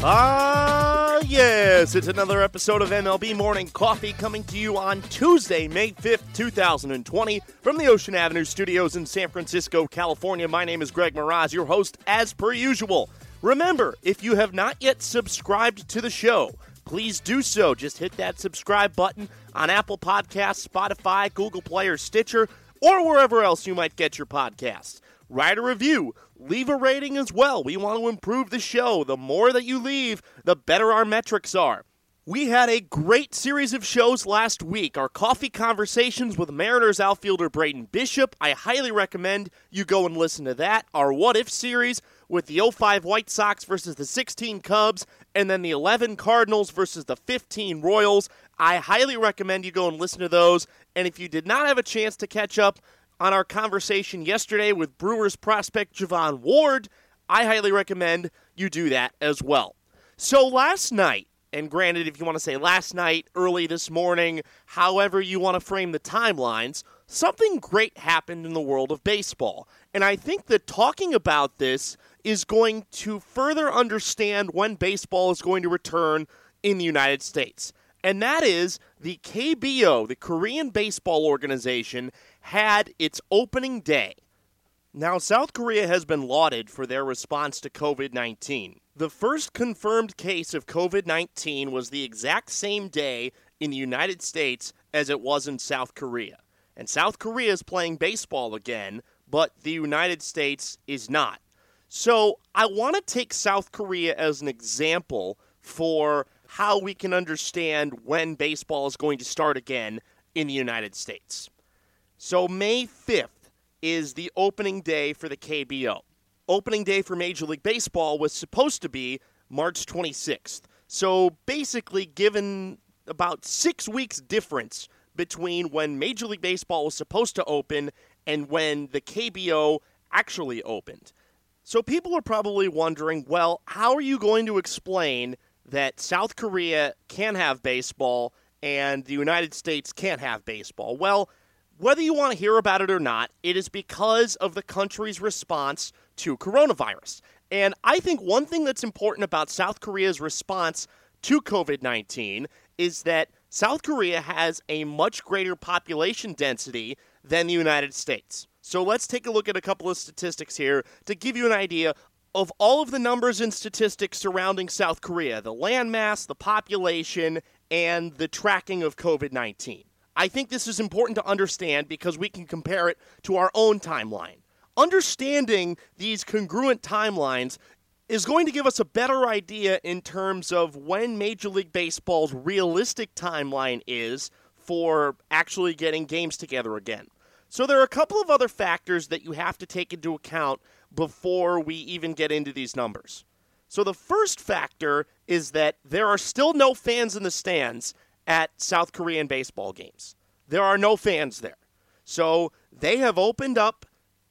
Ah, yes, it's another episode of MLB Morning Coffee coming to you on Tuesday, May 5th, 2020, from the Ocean Avenue studios in San Francisco, California. My name is Greg Moraz, your host, as per usual. Remember, if you have not yet subscribed to the show, please do so. Just hit that subscribe button on Apple Podcasts, Spotify, Google Play, or Stitcher, or wherever else you might get your podcasts. Write a review, leave a rating as well. We want to improve the show. The more that you leave, the better our metrics are. We had a great series of shows last week. Our coffee conversations with Mariners outfielder Braden Bishop. I highly recommend you go and listen to that. Our What If series with the 05 White Sox versus the 16 Cubs, and then the 11 Cardinals versus the 15 Royals. I highly recommend you go and listen to those. And if you did not have a chance to catch up, on our conversation yesterday with Brewers prospect Javon Ward, I highly recommend you do that as well. So last night, and granted, if you want to say last night, early this morning, however you want to frame the timelines, something great happened in the world of baseball. And I think that talking about this is going to further understand when baseball is going to return in the United States. And that is the KBO, the Korean Baseball Organization, had its opening day. Now, South Korea has been lauded for their response to COVID 19. The first confirmed case of COVID 19 was the exact same day in the United States as it was in South Korea. And South Korea is playing baseball again, but the United States is not. So I want to take South Korea as an example for how we can understand when baseball is going to start again in the United States. So, May 5th is the opening day for the KBO. Opening day for Major League Baseball was supposed to be March 26th. So, basically, given about six weeks' difference between when Major League Baseball was supposed to open and when the KBO actually opened. So, people are probably wondering well, how are you going to explain that South Korea can have baseball and the United States can't have baseball? Well, whether you want to hear about it or not, it is because of the country's response to coronavirus. And I think one thing that's important about South Korea's response to COVID 19 is that South Korea has a much greater population density than the United States. So let's take a look at a couple of statistics here to give you an idea of all of the numbers and statistics surrounding South Korea the landmass, the population, and the tracking of COVID 19. I think this is important to understand because we can compare it to our own timeline. Understanding these congruent timelines is going to give us a better idea in terms of when Major League Baseball's realistic timeline is for actually getting games together again. So there are a couple of other factors that you have to take into account before we even get into these numbers. So the first factor is that there are still no fans in the stands at South Korean baseball games. There are no fans there. So they have opened up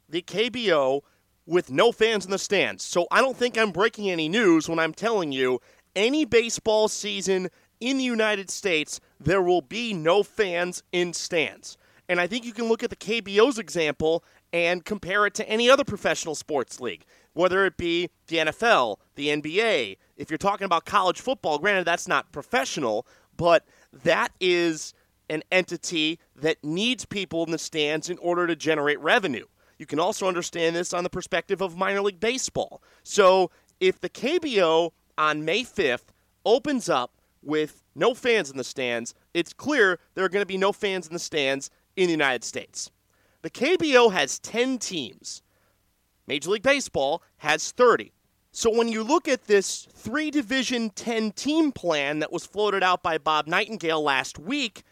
the KBO with no fans in the stands. So I don't think I'm breaking any news when I'm telling you any baseball season in the United States, there will be no fans in stands. And I think you can look at the KBO's example and compare it to any other professional sports league, whether it be the NFL, the NBA. If you're talking about college football, granted, that's not professional, but that is an entity that needs people in the stands in order to generate revenue. You can also understand this on the perspective of minor league baseball. So, if the KBO on May 5th opens up with no fans in the stands, it's clear there are going to be no fans in the stands in the United States. The KBO has 10 teams. Major League Baseball has 30. So when you look at this three division 10 team plan that was floated out by Bob Nightingale last week,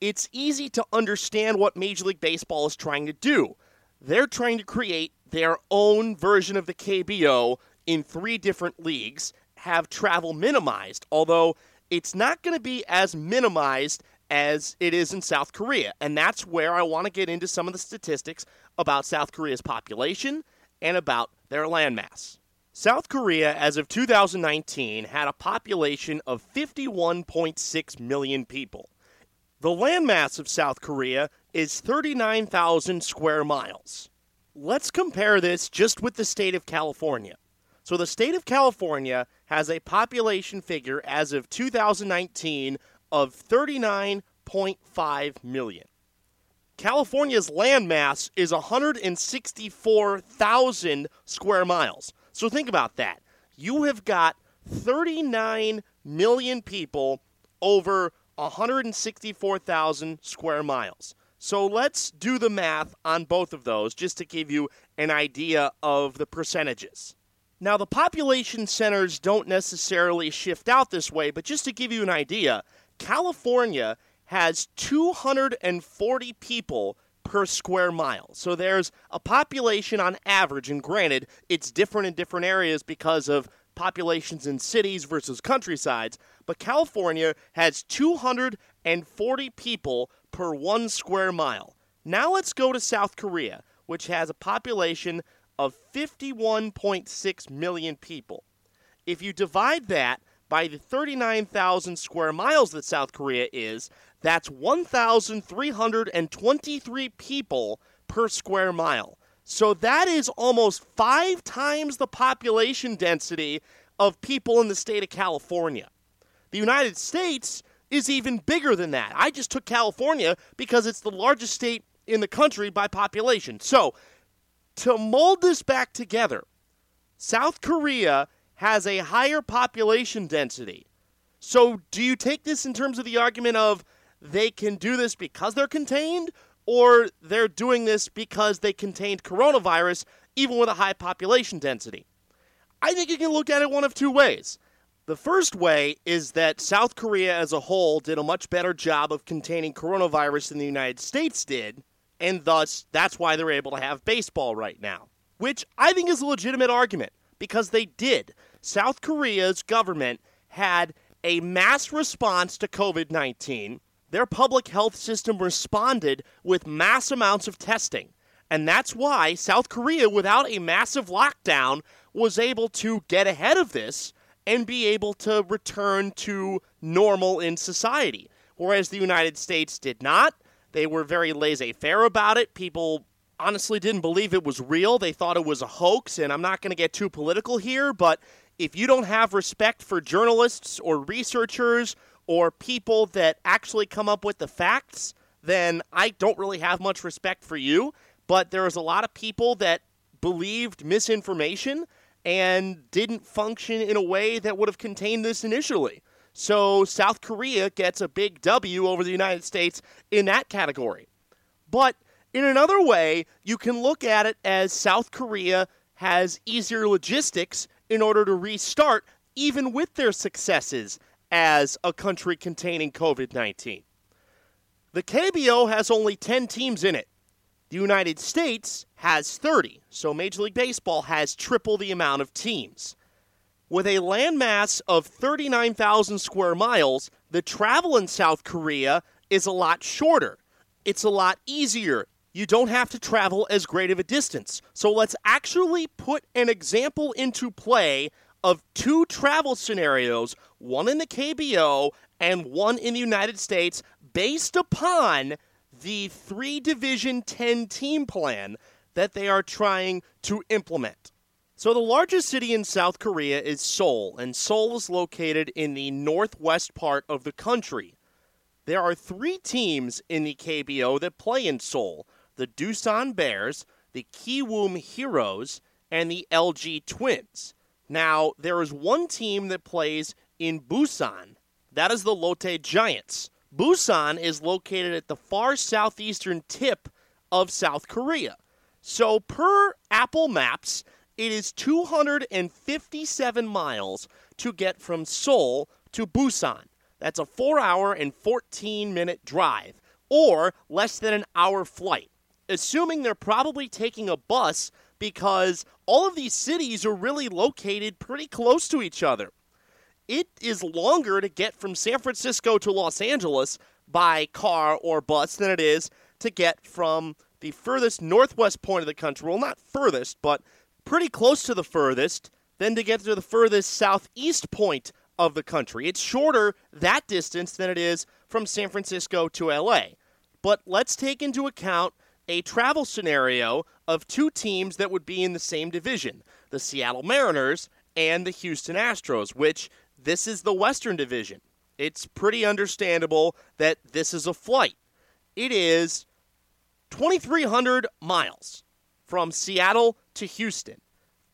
it's easy to understand what Major League Baseball is trying to do. They're trying to create their own version of the KBO in three different leagues, have travel minimized, although it's not going to be as minimized as it is in South Korea. And that's where I want to get into some of the statistics about South Korea's population and about their landmass. South Korea, as of 2019, had a population of 51.6 million people. The landmass of South Korea is 39,000 square miles. Let's compare this just with the state of California. So the state of California has a population figure as of 2019 of 39.5 million. California's landmass is 164,000 square miles. So think about that. You have got 39 million people over 164,000 square miles. So let's do the math on both of those just to give you an idea of the percentages. Now, the population centers don't necessarily shift out this way, but just to give you an idea, California has 240 people per square mile. So there's a population on average, and granted, it's different in different areas because of populations in cities versus countrysides, but California has 240 people per one square mile. Now let's go to South Korea, which has a population of 51.6 million people. If you divide that by the 39,000 square miles that South Korea is, that's 1,323 people per square mile. So that is almost five times the population density of people in the state of California. The United States is even bigger than that. I just took California because it's the largest state in the country by population. So, to mold this back together, South Korea has a higher population density. So, do you take this in terms of the argument of they can do this because they're contained, or they're doing this because they contained coronavirus even with a high population density? I think you can look at it one of two ways. The first way is that South Korea as a whole did a much better job of containing coronavirus than the United States did, and thus that's why they're able to have baseball right now. Which I think is a legitimate argument because they did. South Korea's government had a mass response to COVID 19 their public health system responded with mass amounts of testing. And that's why South Korea, without a massive lockdown, was able to get ahead of this and be able to return to normal in society. Whereas the United States did not. They were very laissez faire about it. People honestly didn't believe it was real. They thought it was a hoax. And I'm not going to get too political here, but if you don't have respect for journalists or researchers or people that actually come up with the facts, then I don't really have much respect for you. But there's a lot of people that believed misinformation and didn't function in a way that would have contained this initially. So South Korea gets a big W over the United States in that category. But in another way, you can look at it as South Korea has easier logistics in order to restart, even with their successes as a country containing COVID 19. The KBO has only 10 teams in it. The United States has 30, so Major League Baseball has triple the amount of teams. With a landmass of 39,000 square miles, the travel in South Korea is a lot shorter. It's a lot easier. You don't have to travel as great of a distance. So let's actually put an example into play of two travel scenarios, one in the KBO and one in the United States, based upon the three division 10 team plan that they are trying to implement. So, the largest city in South Korea is Seoul, and Seoul is located in the northwest part of the country. There are three teams in the KBO that play in Seoul the Doosan Bears, the Kiwoom Heroes, and the LG Twins. Now, there is one team that plays in Busan. That is the Lotte Giants. Busan is located at the far southeastern tip of South Korea. So, per Apple Maps, it is 257 miles to get from Seoul to Busan. That's a 4 hour and 14 minute drive, or less than an hour flight. Assuming they're probably taking a bus because all of these cities are really located pretty close to each other. It is longer to get from San Francisco to Los Angeles by car or bus than it is to get from the furthest northwest point of the country. Well, not furthest, but pretty close to the furthest, than to get to the furthest southeast point of the country. It's shorter that distance than it is from San Francisco to LA. But let's take into account a travel scenario of two teams that would be in the same division the Seattle Mariners and the Houston Astros, which this is the Western Division. It's pretty understandable that this is a flight. It is 2,300 miles from Seattle to Houston,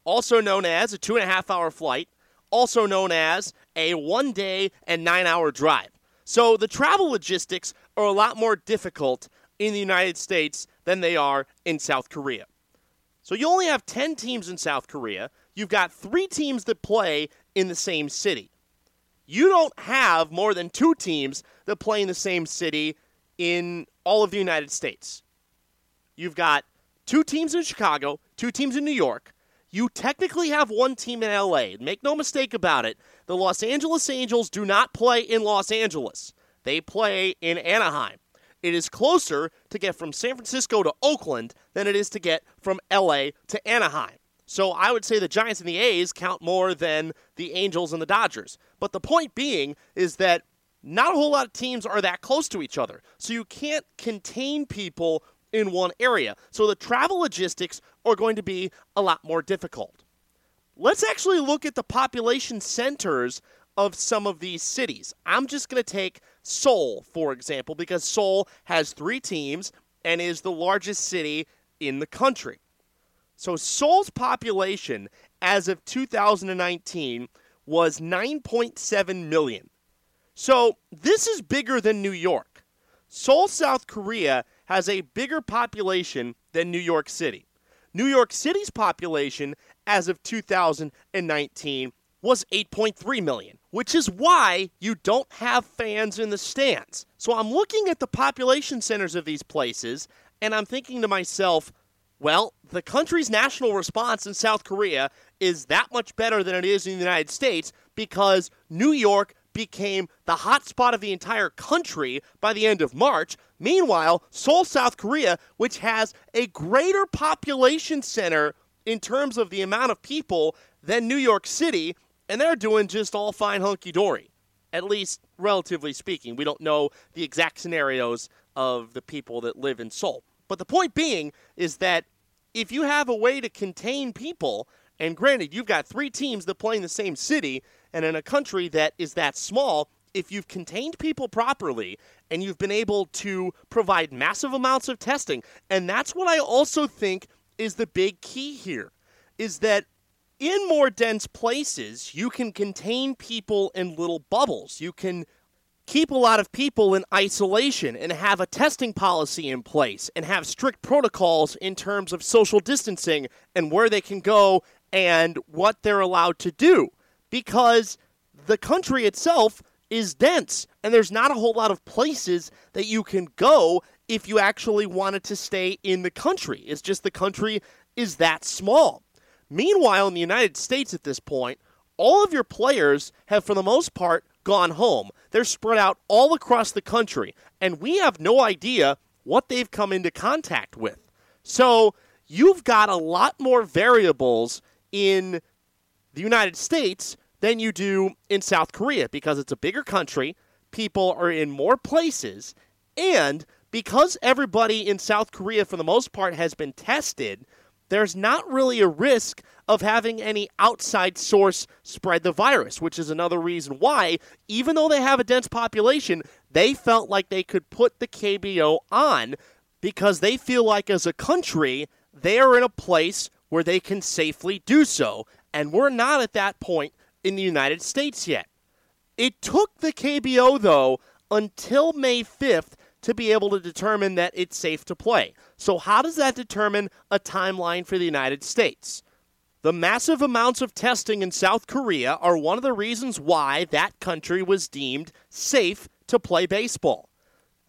also known as a two and a half hour flight, also known as a one day and nine hour drive. So the travel logistics are a lot more difficult in the United States than they are in South Korea. So you only have 10 teams in South Korea. You've got three teams that play in the same city. You don't have more than two teams that play in the same city in all of the United States. You've got two teams in Chicago, two teams in New York. You technically have one team in LA. Make no mistake about it. The Los Angeles Angels do not play in Los Angeles, they play in Anaheim it is closer to get from San Francisco to Oakland than it is to get from LA to Anaheim. So I would say the Giants and the A's count more than the Angels and the Dodgers. But the point being is that not a whole lot of teams are that close to each other. So you can't contain people in one area. So the travel logistics are going to be a lot more difficult. Let's actually look at the population centers of some of these cities. I'm just going to take Seoul, for example, because Seoul has three teams and is the largest city in the country. So Seoul's population as of 2019 was 9.7 million. So this is bigger than New York. Seoul, South Korea has a bigger population than New York City. New York City's population as of 2019 was 8.3 million, which is why you don't have fans in the stands. So I'm looking at the population centers of these places and I'm thinking to myself, well, the country's national response in South Korea is that much better than it is in the United States because New York became the hotspot of the entire country by the end of March. Meanwhile, Seoul, South Korea, which has a greater population center in terms of the amount of people than New York City, and they're doing just all fine hunky dory, at least relatively speaking. We don't know the exact scenarios of the people that live in Seoul. But the point being is that if you have a way to contain people, and granted, you've got three teams that play in the same city, and in a country that is that small, if you've contained people properly and you've been able to provide massive amounts of testing, and that's what I also think is the big key here, is that in more dense places, you can contain people in little bubbles. You can keep a lot of people in isolation and have a testing policy in place and have strict protocols in terms of social distancing and where they can go and what they're allowed to do because the country itself is dense and there's not a whole lot of places that you can go if you actually wanted to stay in the country. It's just the country is that small. Meanwhile, in the United States at this point, all of your players have, for the most part, gone home. They're spread out all across the country, and we have no idea what they've come into contact with. So you've got a lot more variables in the United States than you do in South Korea because it's a bigger country, people are in more places, and because everybody in South Korea, for the most part, has been tested, there's not really a risk of having any outside source spread the virus, which is another reason why, even though they have a dense population, they felt like they could put the KBO on because they feel like as a country, they are in a place where they can safely do so. And we're not at that point in the United States yet. It took the KBO, though, until May 5th to be able to determine that it's safe to play. So, how does that determine a timeline for the United States? The massive amounts of testing in South Korea are one of the reasons why that country was deemed safe to play baseball.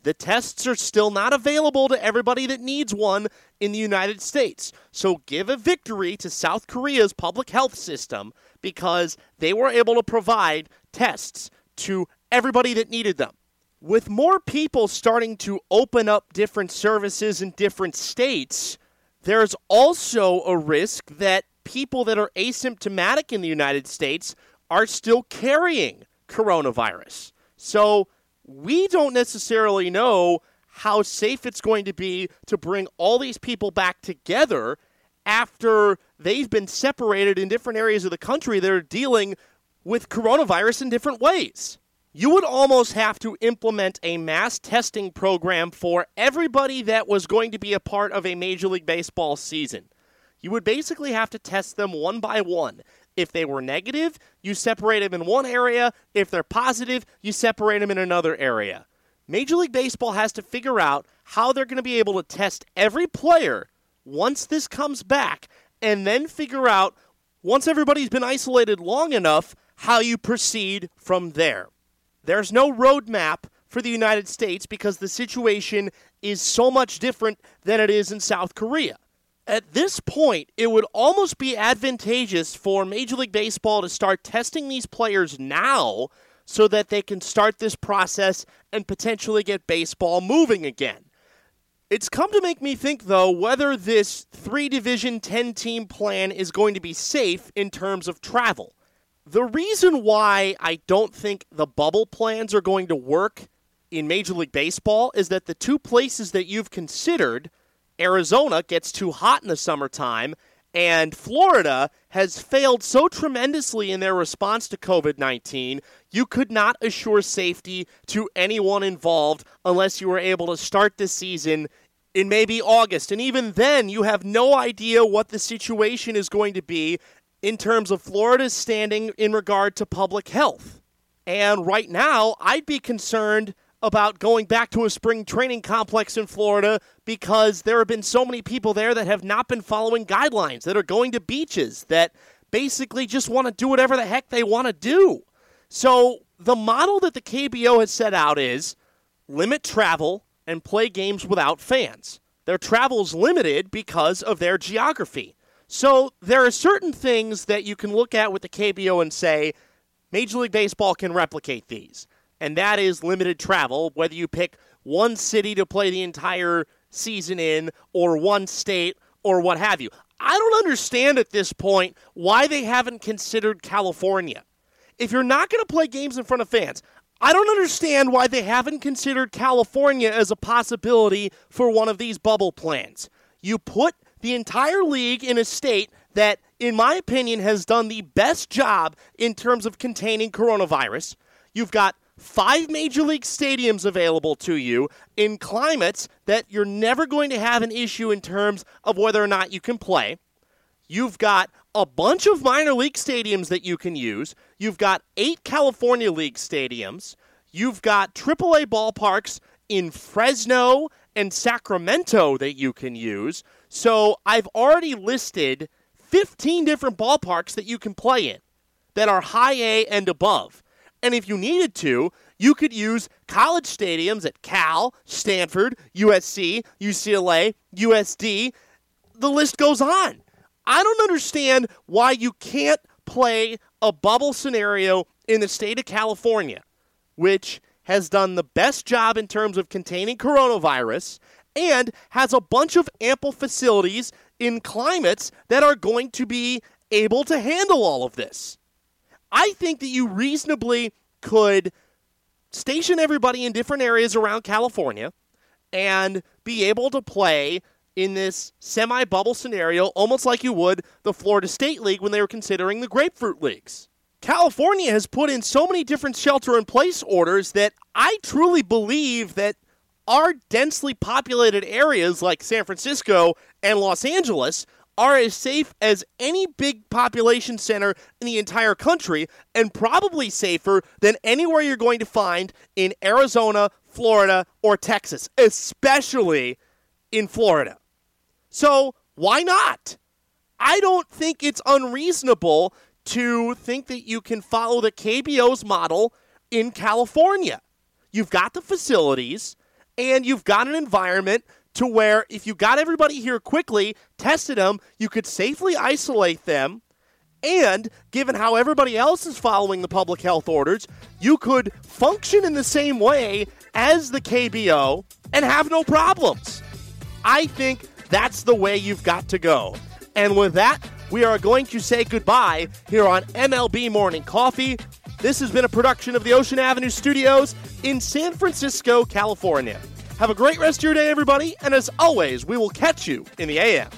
The tests are still not available to everybody that needs one in the United States. So give a victory to South Korea's public health system because they were able to provide tests to everybody that needed them with more people starting to open up different services in different states, there's also a risk that people that are asymptomatic in the United States are still carrying coronavirus. So we don't necessarily know how safe it's going to be to bring all these people back together after they've been separated in different areas of the country that are dealing with coronavirus in different ways. You would almost have to implement a mass testing program for everybody that was going to be a part of a Major League Baseball season. You would basically have to test them one by one. If they were negative, you separate them in one area. If they're positive, you separate them in another area. Major League Baseball has to figure out how they're going to be able to test every player once this comes back and then figure out, once everybody's been isolated long enough, how you proceed from there. There's no roadmap for the United States because the situation is so much different than it is in South Korea. At this point, it would almost be advantageous for Major League Baseball to start testing these players now so that they can start this process and potentially get baseball moving again. It's come to make me think, though, whether this three division, 10 team plan is going to be safe in terms of travel. The reason why I don't think the bubble plans are going to work in Major League Baseball is that the two places that you've considered, Arizona gets too hot in the summertime, and Florida has failed so tremendously in their response to COVID 19, you could not assure safety to anyone involved unless you were able to start the season in maybe August. And even then, you have no idea what the situation is going to be in terms of Florida's standing in regard to public health. And right now, I'd be concerned about going back to a spring training complex in Florida because there have been so many people there that have not been following guidelines, that are going to beaches, that basically just want to do whatever the heck they want to do. So the model that the KBO has set out is limit travel and play games without fans. Their travel is limited because of their geography. So there are certain things that you can look at with the KBO and say, Major League Baseball can replicate these and that is limited travel, whether you pick one city to play the entire season in or one state or what have you. I don't understand at this point why they haven't considered California. If you're not going to play games in front of fans, I don't understand why they haven't considered California as a possibility for one of these bubble plans. You put the entire league in a state that, in my opinion, has done the best job in terms of containing coronavirus. You've got five major league stadiums available to you in climates that you're never going to have an issue in terms of whether or not you can play. You've got a bunch of minor league stadiums that you can use. You've got eight California League stadiums. You've got AAA ballparks in Fresno and Sacramento that you can use. So I've already listed 15 different ballparks that you can play in that are high A and above. And if you needed to, you could use college stadiums at Cal, Stanford, USC, UCLA, USD. The list goes on. I don't understand why you can't play a bubble scenario in the state of California, which has done the best job in terms of containing coronavirus and has a bunch of ample facilities in climates that are going to be able to handle all of this. I think that you reasonably could station everybody in different areas around California and be able to play in this semi bubble scenario, almost like you would the Florida State League when they were considering the Grapefruit Leagues. California has put in so many different shelter in place orders that I truly believe that our densely populated areas like San Francisco and Los Angeles are as safe as any big population center in the entire country and probably safer than anywhere you're going to find in Arizona, Florida, or Texas, especially in Florida. So, why not? I don't think it's unreasonable to think that you can follow the KBO's model in California. You've got the facilities and you've got an environment to where if you got everybody here quickly, tested them, you could safely isolate them. And given how everybody else is following the public health orders, you could function in the same way as the KBO and have no problems. I think that's the way you've got to go. And with that, we are going to say goodbye here on MLB Morning Coffee. This has been a production of the Ocean Avenue Studios in San Francisco, California. Have a great rest of your day, everybody, and as always, we will catch you in the AM.